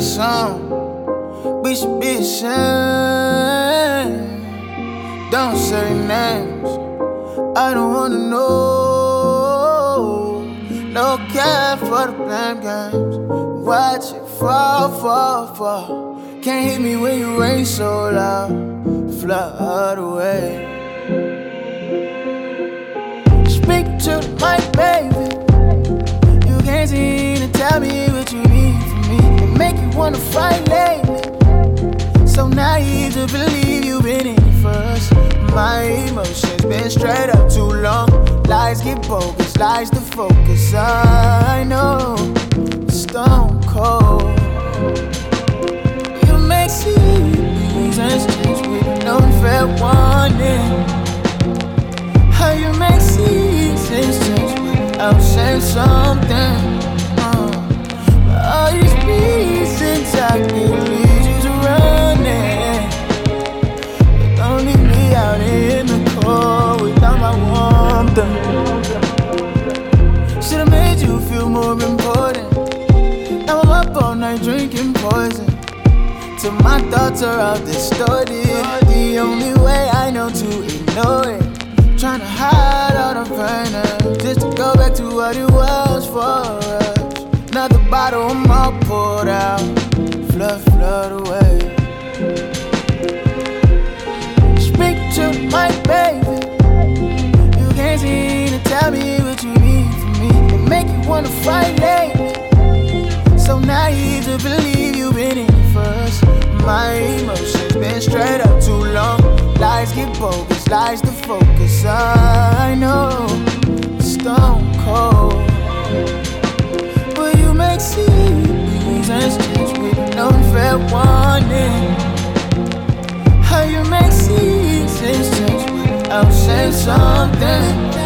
Say something. We should be eh. ashamed. Don't say names. I don't wanna know. No care for the blame games. Watch it fall, fall, fall. Can't hit me when you rain so loud. Flood away. Speak to mic, baby. You can't seem to tell me what you need make you wanna fight lately. So naive to believe you've been in first. My emotions been straight up too long. Lies get bogus, lies to focus. I know, stone cold. You make seasons change with no fair warning. How you make seasons change without saying something. My thoughts are all distorted. The only way I know to ignore it. Trying to hide all the pain just to go back to what it was for us. Another bottle, I'm all poured out. Flood, flood away. Speak to my baby. You can't seem to tell me what you need from me. It make you wanna fight late. So naive to believe you've been in first. My emotions been straight up too long. Lies get bogus, lies to focus. I know, stone cold. But you make seasons change with no fair warning. How you make seasons change without saying something.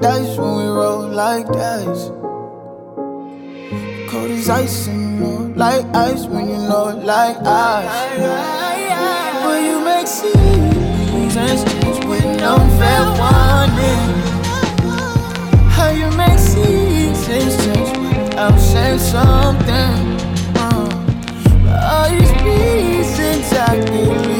Dice, when we roll like dice. Cold as ice and you know, like ice when you know, like ice. But you make seasons with no fair warning. How you make seasons change without saying something. Uh, all these reasons I can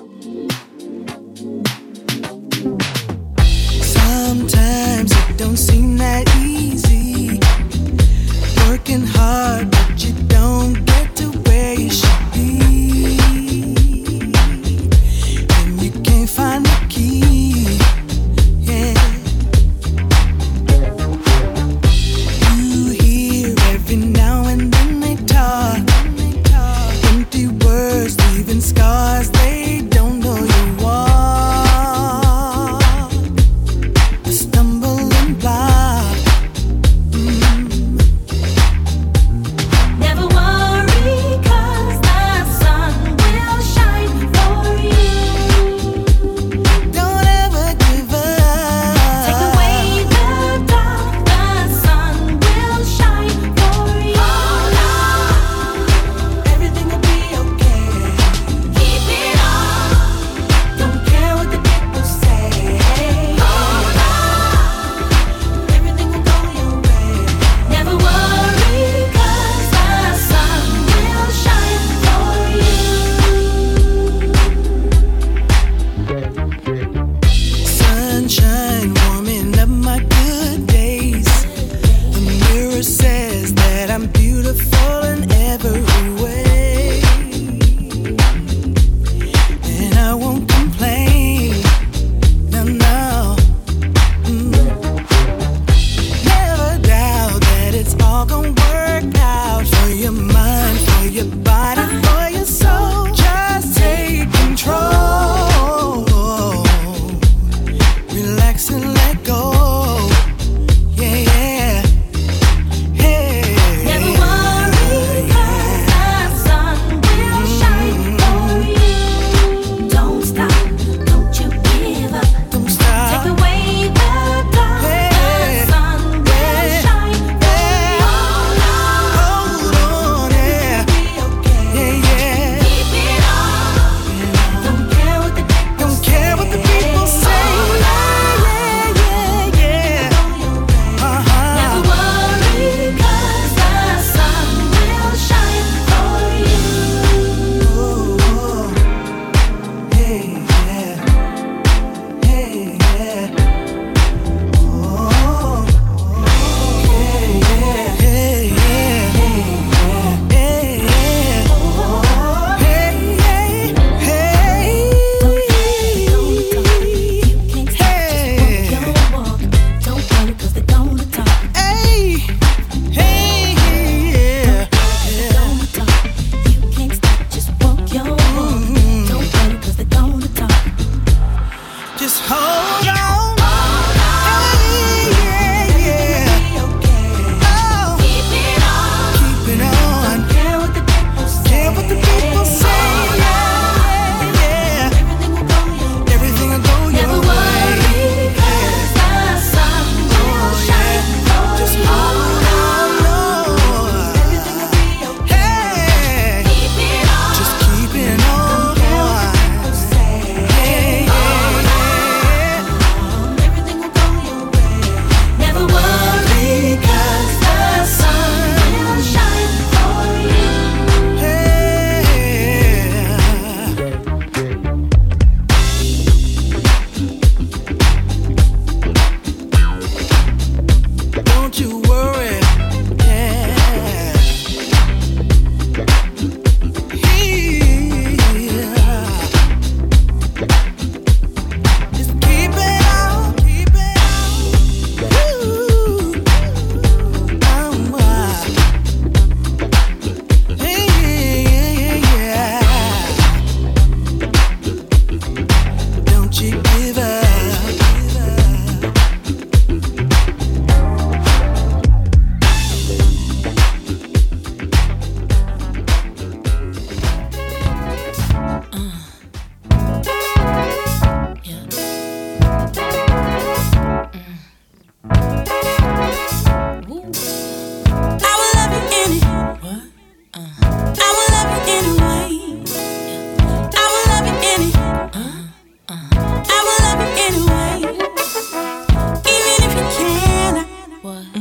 Don't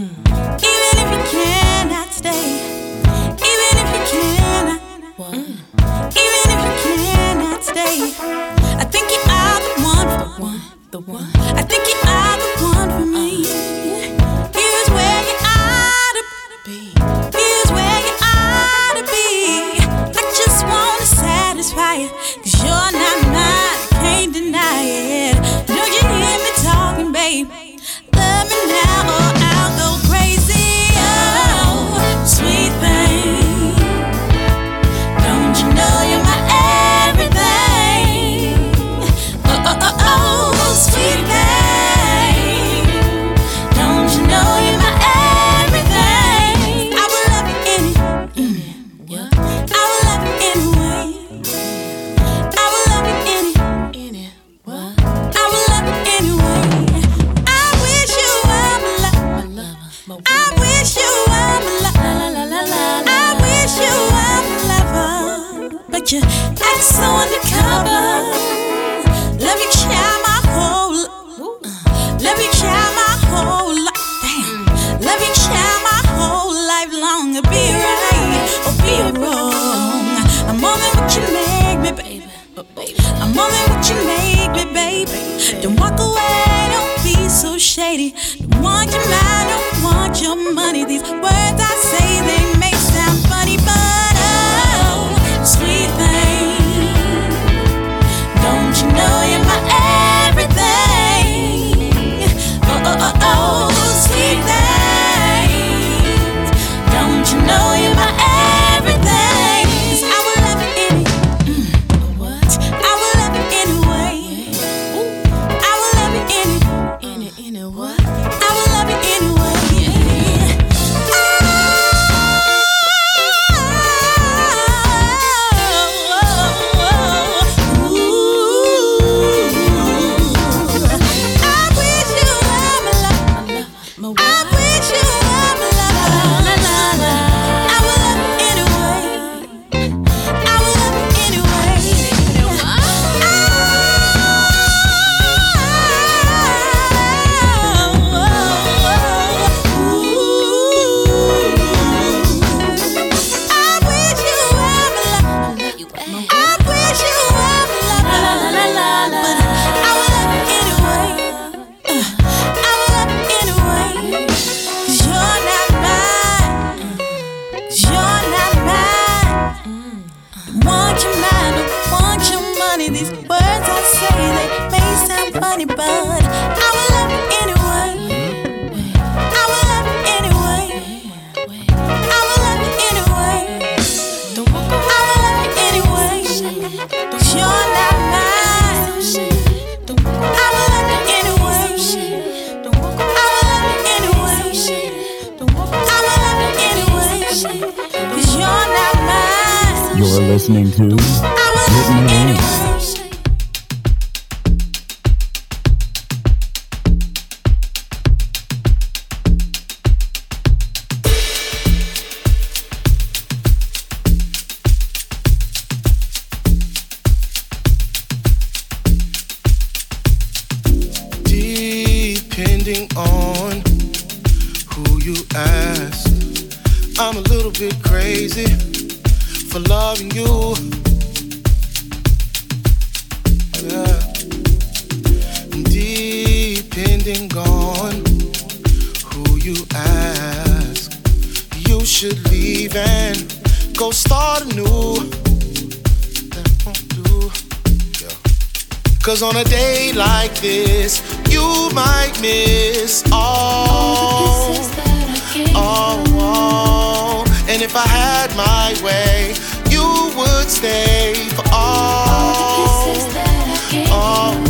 confess I'm a little bit crazy for loving you. Yeah. Depending on who you ask, you should leave and go start anew. That won't do. Cause on a day like this, you might miss all. Oh, oh, and if I had my way, you would stay for all. all the kisses that I gave oh.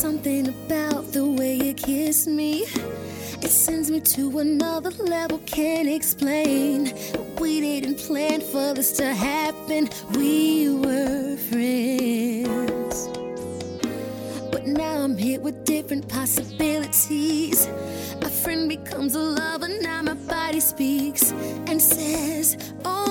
something about the way you kiss me. It sends me to another level, can't explain. We didn't plan for this to happen, we were friends. But now I'm hit with different possibilities. My friend becomes a lover, now my body speaks and says, Oh.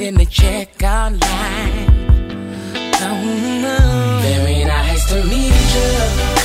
in the checkout line. Oh, no. Very nice to meet you.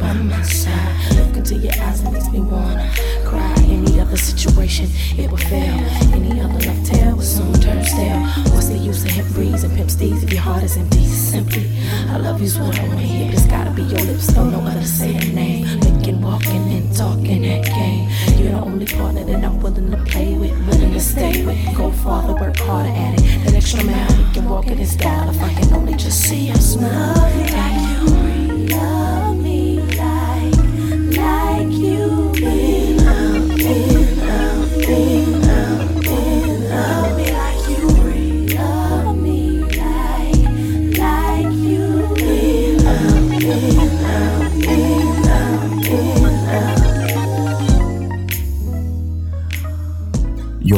By my side. Look into your eyes, it makes me wanna cry. Any other situation, it would fail. Any other love tale would soon turn stale. What's the use of hip breeze and pimp steez if your heart is empty? Simply, I love you's what I wanna hear. It's gotta be your lips, though no other saying name. Licking, walking, and talking that game. You're the only partner that I'm willing to play with, willing to stay with. Go farther, work harder at it. That extra mile, we can walk it style. If I can only just see you smile. Like you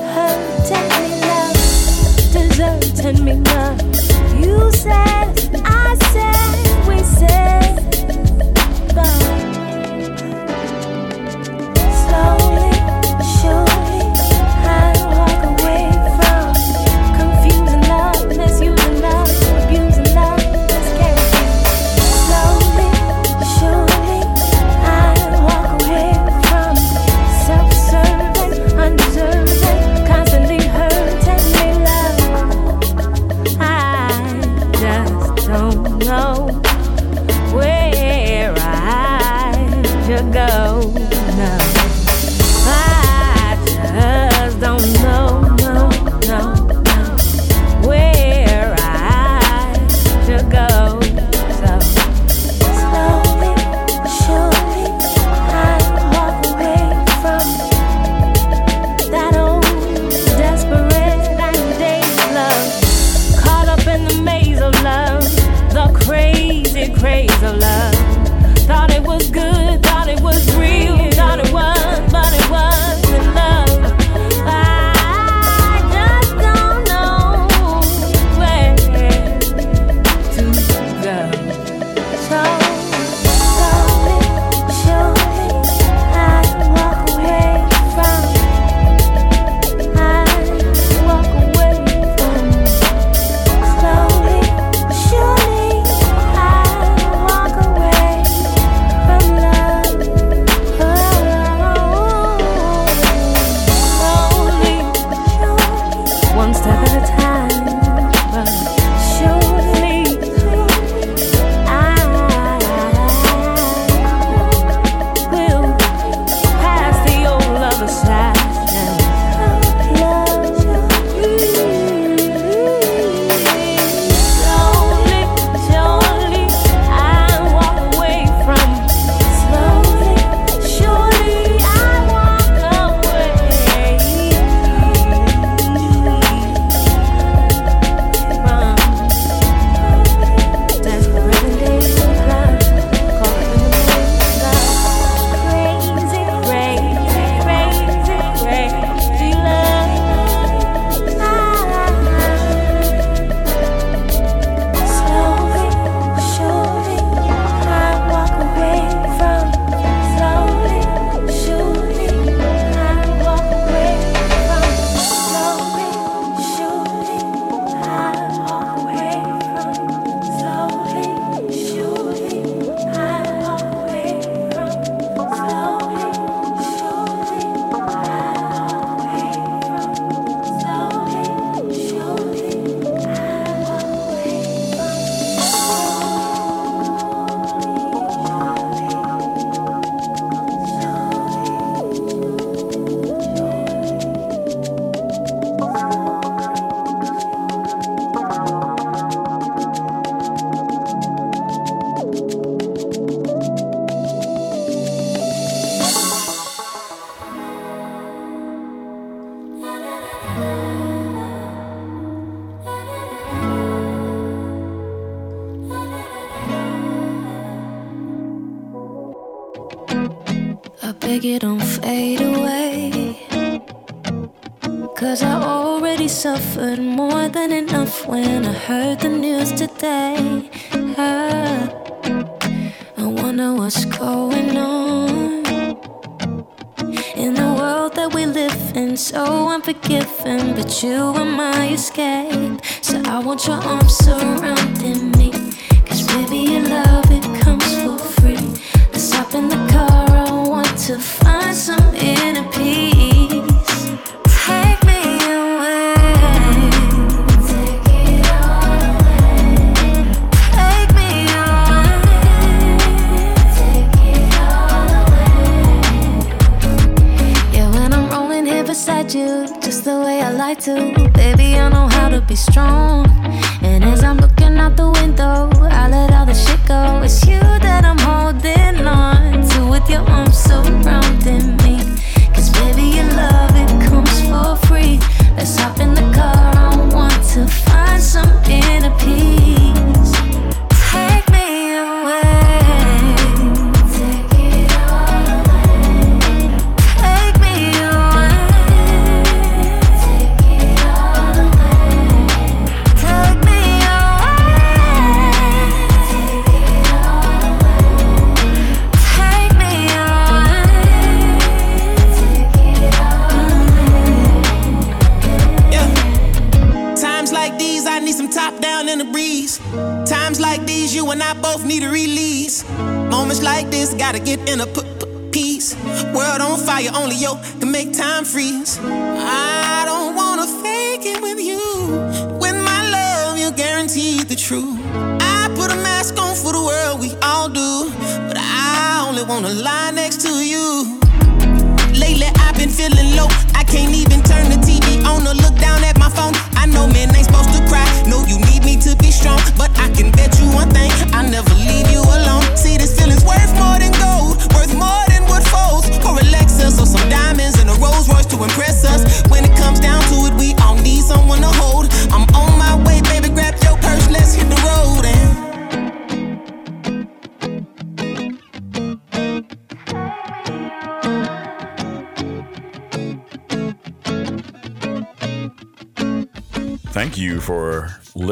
Hurting me, love, deserting me, love. You said, I said, enough when I heard the news today. I, I wonder what's going on. In the world that we live in, so unforgiving, but you are my escape. So I want your arms surrounding me. Cause baby, your love, it comes for free. Let's hop in the car, I want to find some I to. Baby, I know how to be strong. And as I'm looking out the window, I let all the shit go. It's you that I'm holding on to with your arms surrounding me. Cause baby, your love, it comes for free. Let's hop in gotta get in a p- p- peace. World on fire, only yo can make time freeze. I don't wanna fake it with you. With my love, you're guaranteed the truth. I put a mask on for the world, we all do. But I only wanna lie next to you. Lately I've been feeling low.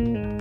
I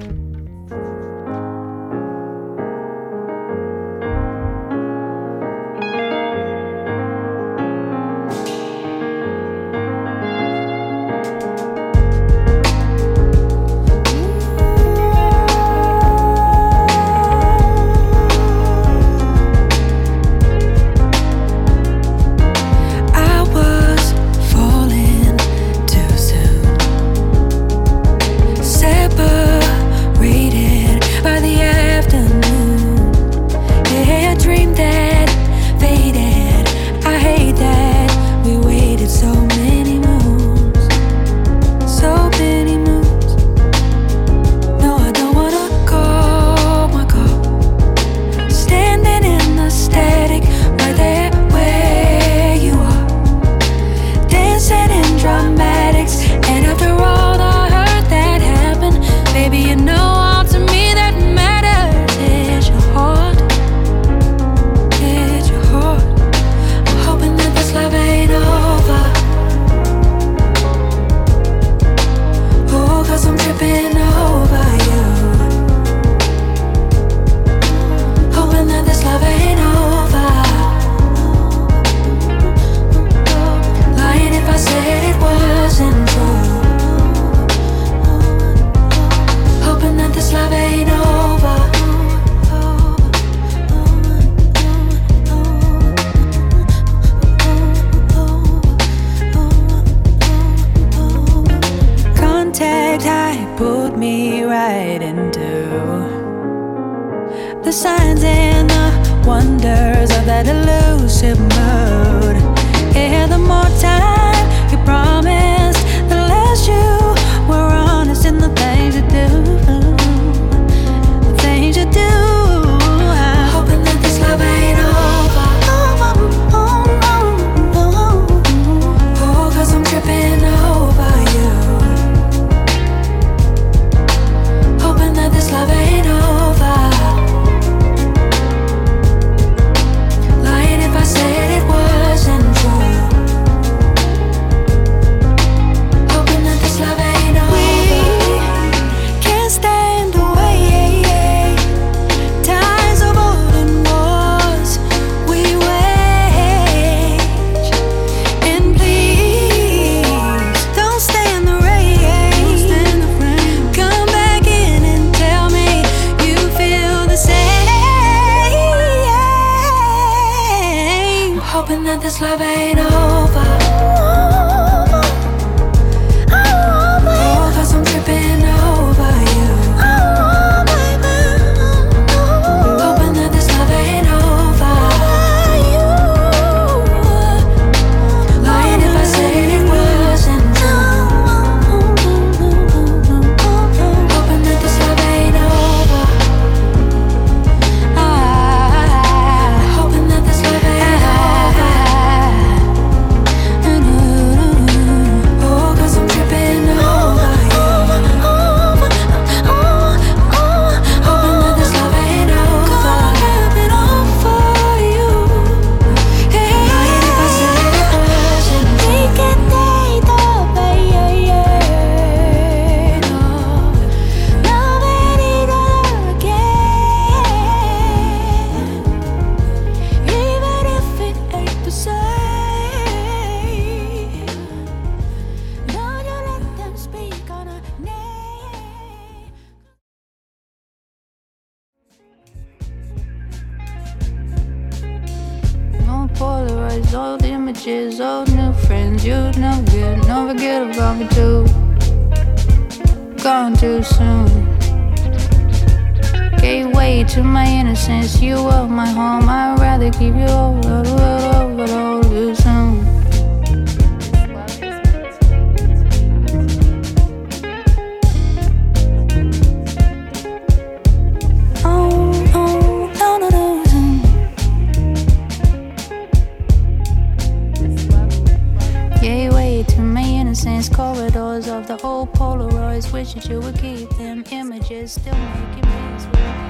always wish that you would keep them images still making peace with.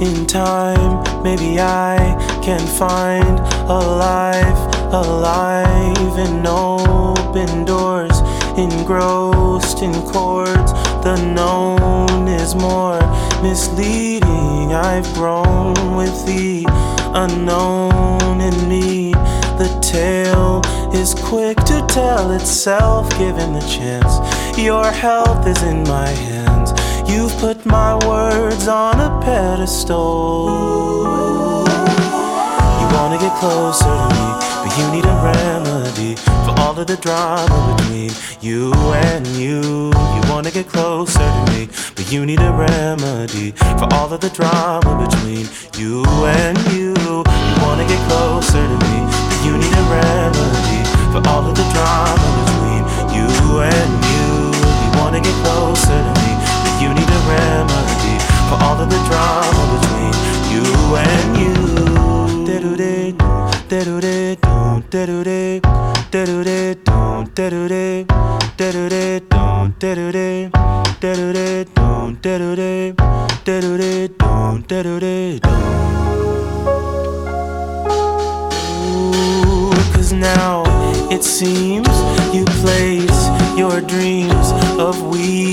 In time, maybe I can find a life, alive in open doors, engrossed in chords. The known is more misleading. I've grown with the unknown in me. The tale is quick to tell itself, given the chance. Your health is in my hands. You've put my words on a pedestal. You wanna get closer to me, but you need a remedy all of the drama between you and you. You wanna get closer to me, but you need a remedy for all of the drama between you and you. You wanna get closer to me, but you need a remedy for all of the drama between you and you. You wanna get closer to me, but you need a remedy for all of the drama between you and you da-do-da, don't da-do-da, da-do-da, don't da-do-da, da-do-da, don't da-do-da, da-do-da, don't da-do-da, don't. Cause now it seems you place your dreams of we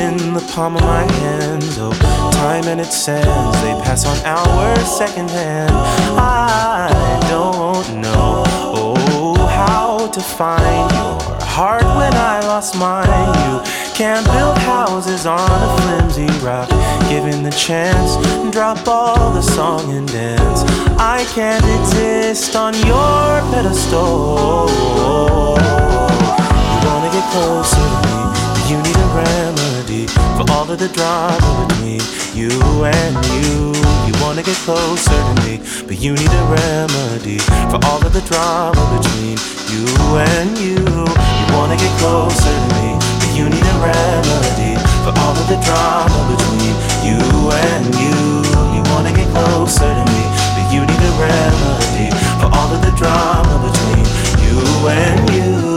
in the palm of my hand. Oh, time and its sands, they pass on hours hand. I don't know to find your heart when I lost mine. You can't build houses on a flimsy rock. Given the chance, drop all the song and dance. I can't exist on your pedestal. You wanna get closer to me, you need a remedy for all of the drama between you and you. Wanna get closer to me, but you need a remedy for all of the drama between you and you. You wanna get closer to me, but you need a remedy for all of the drama between you and you. You wanna get closer to me, but you need a remedy for all of the drama between you and you.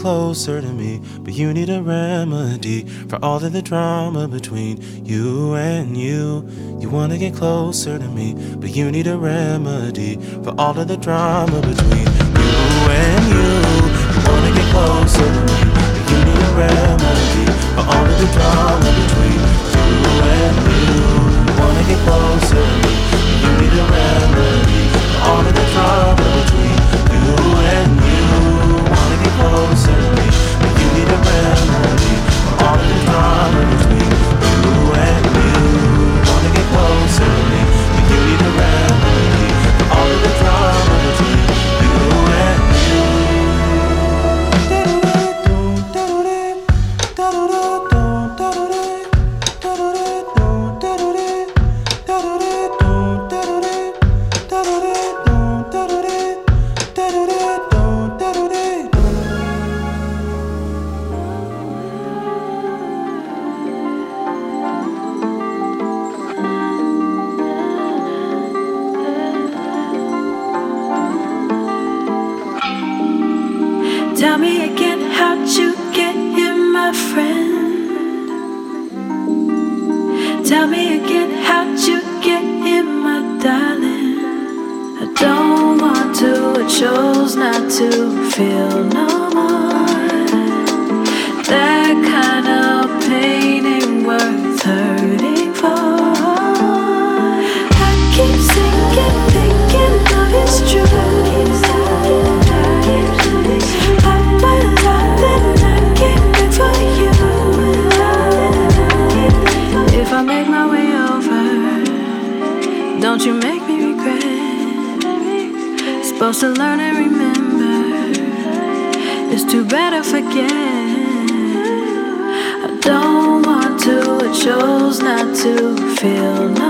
Closer to me, but you need a remedy for all of the drama between you and you. You wanna get closer to me, but you need a remedy for all of the drama between you and you. You wanna get closer to me, but you need a remedy for all of the drama between you and you. You wanna get closer to me, but you need a remedy for all of the drama closer me, but you need a remedy for all the drama between you and you. Wanna get closer to learn and remember. It's too bad I forget. I don't want to, I chose not to feel. No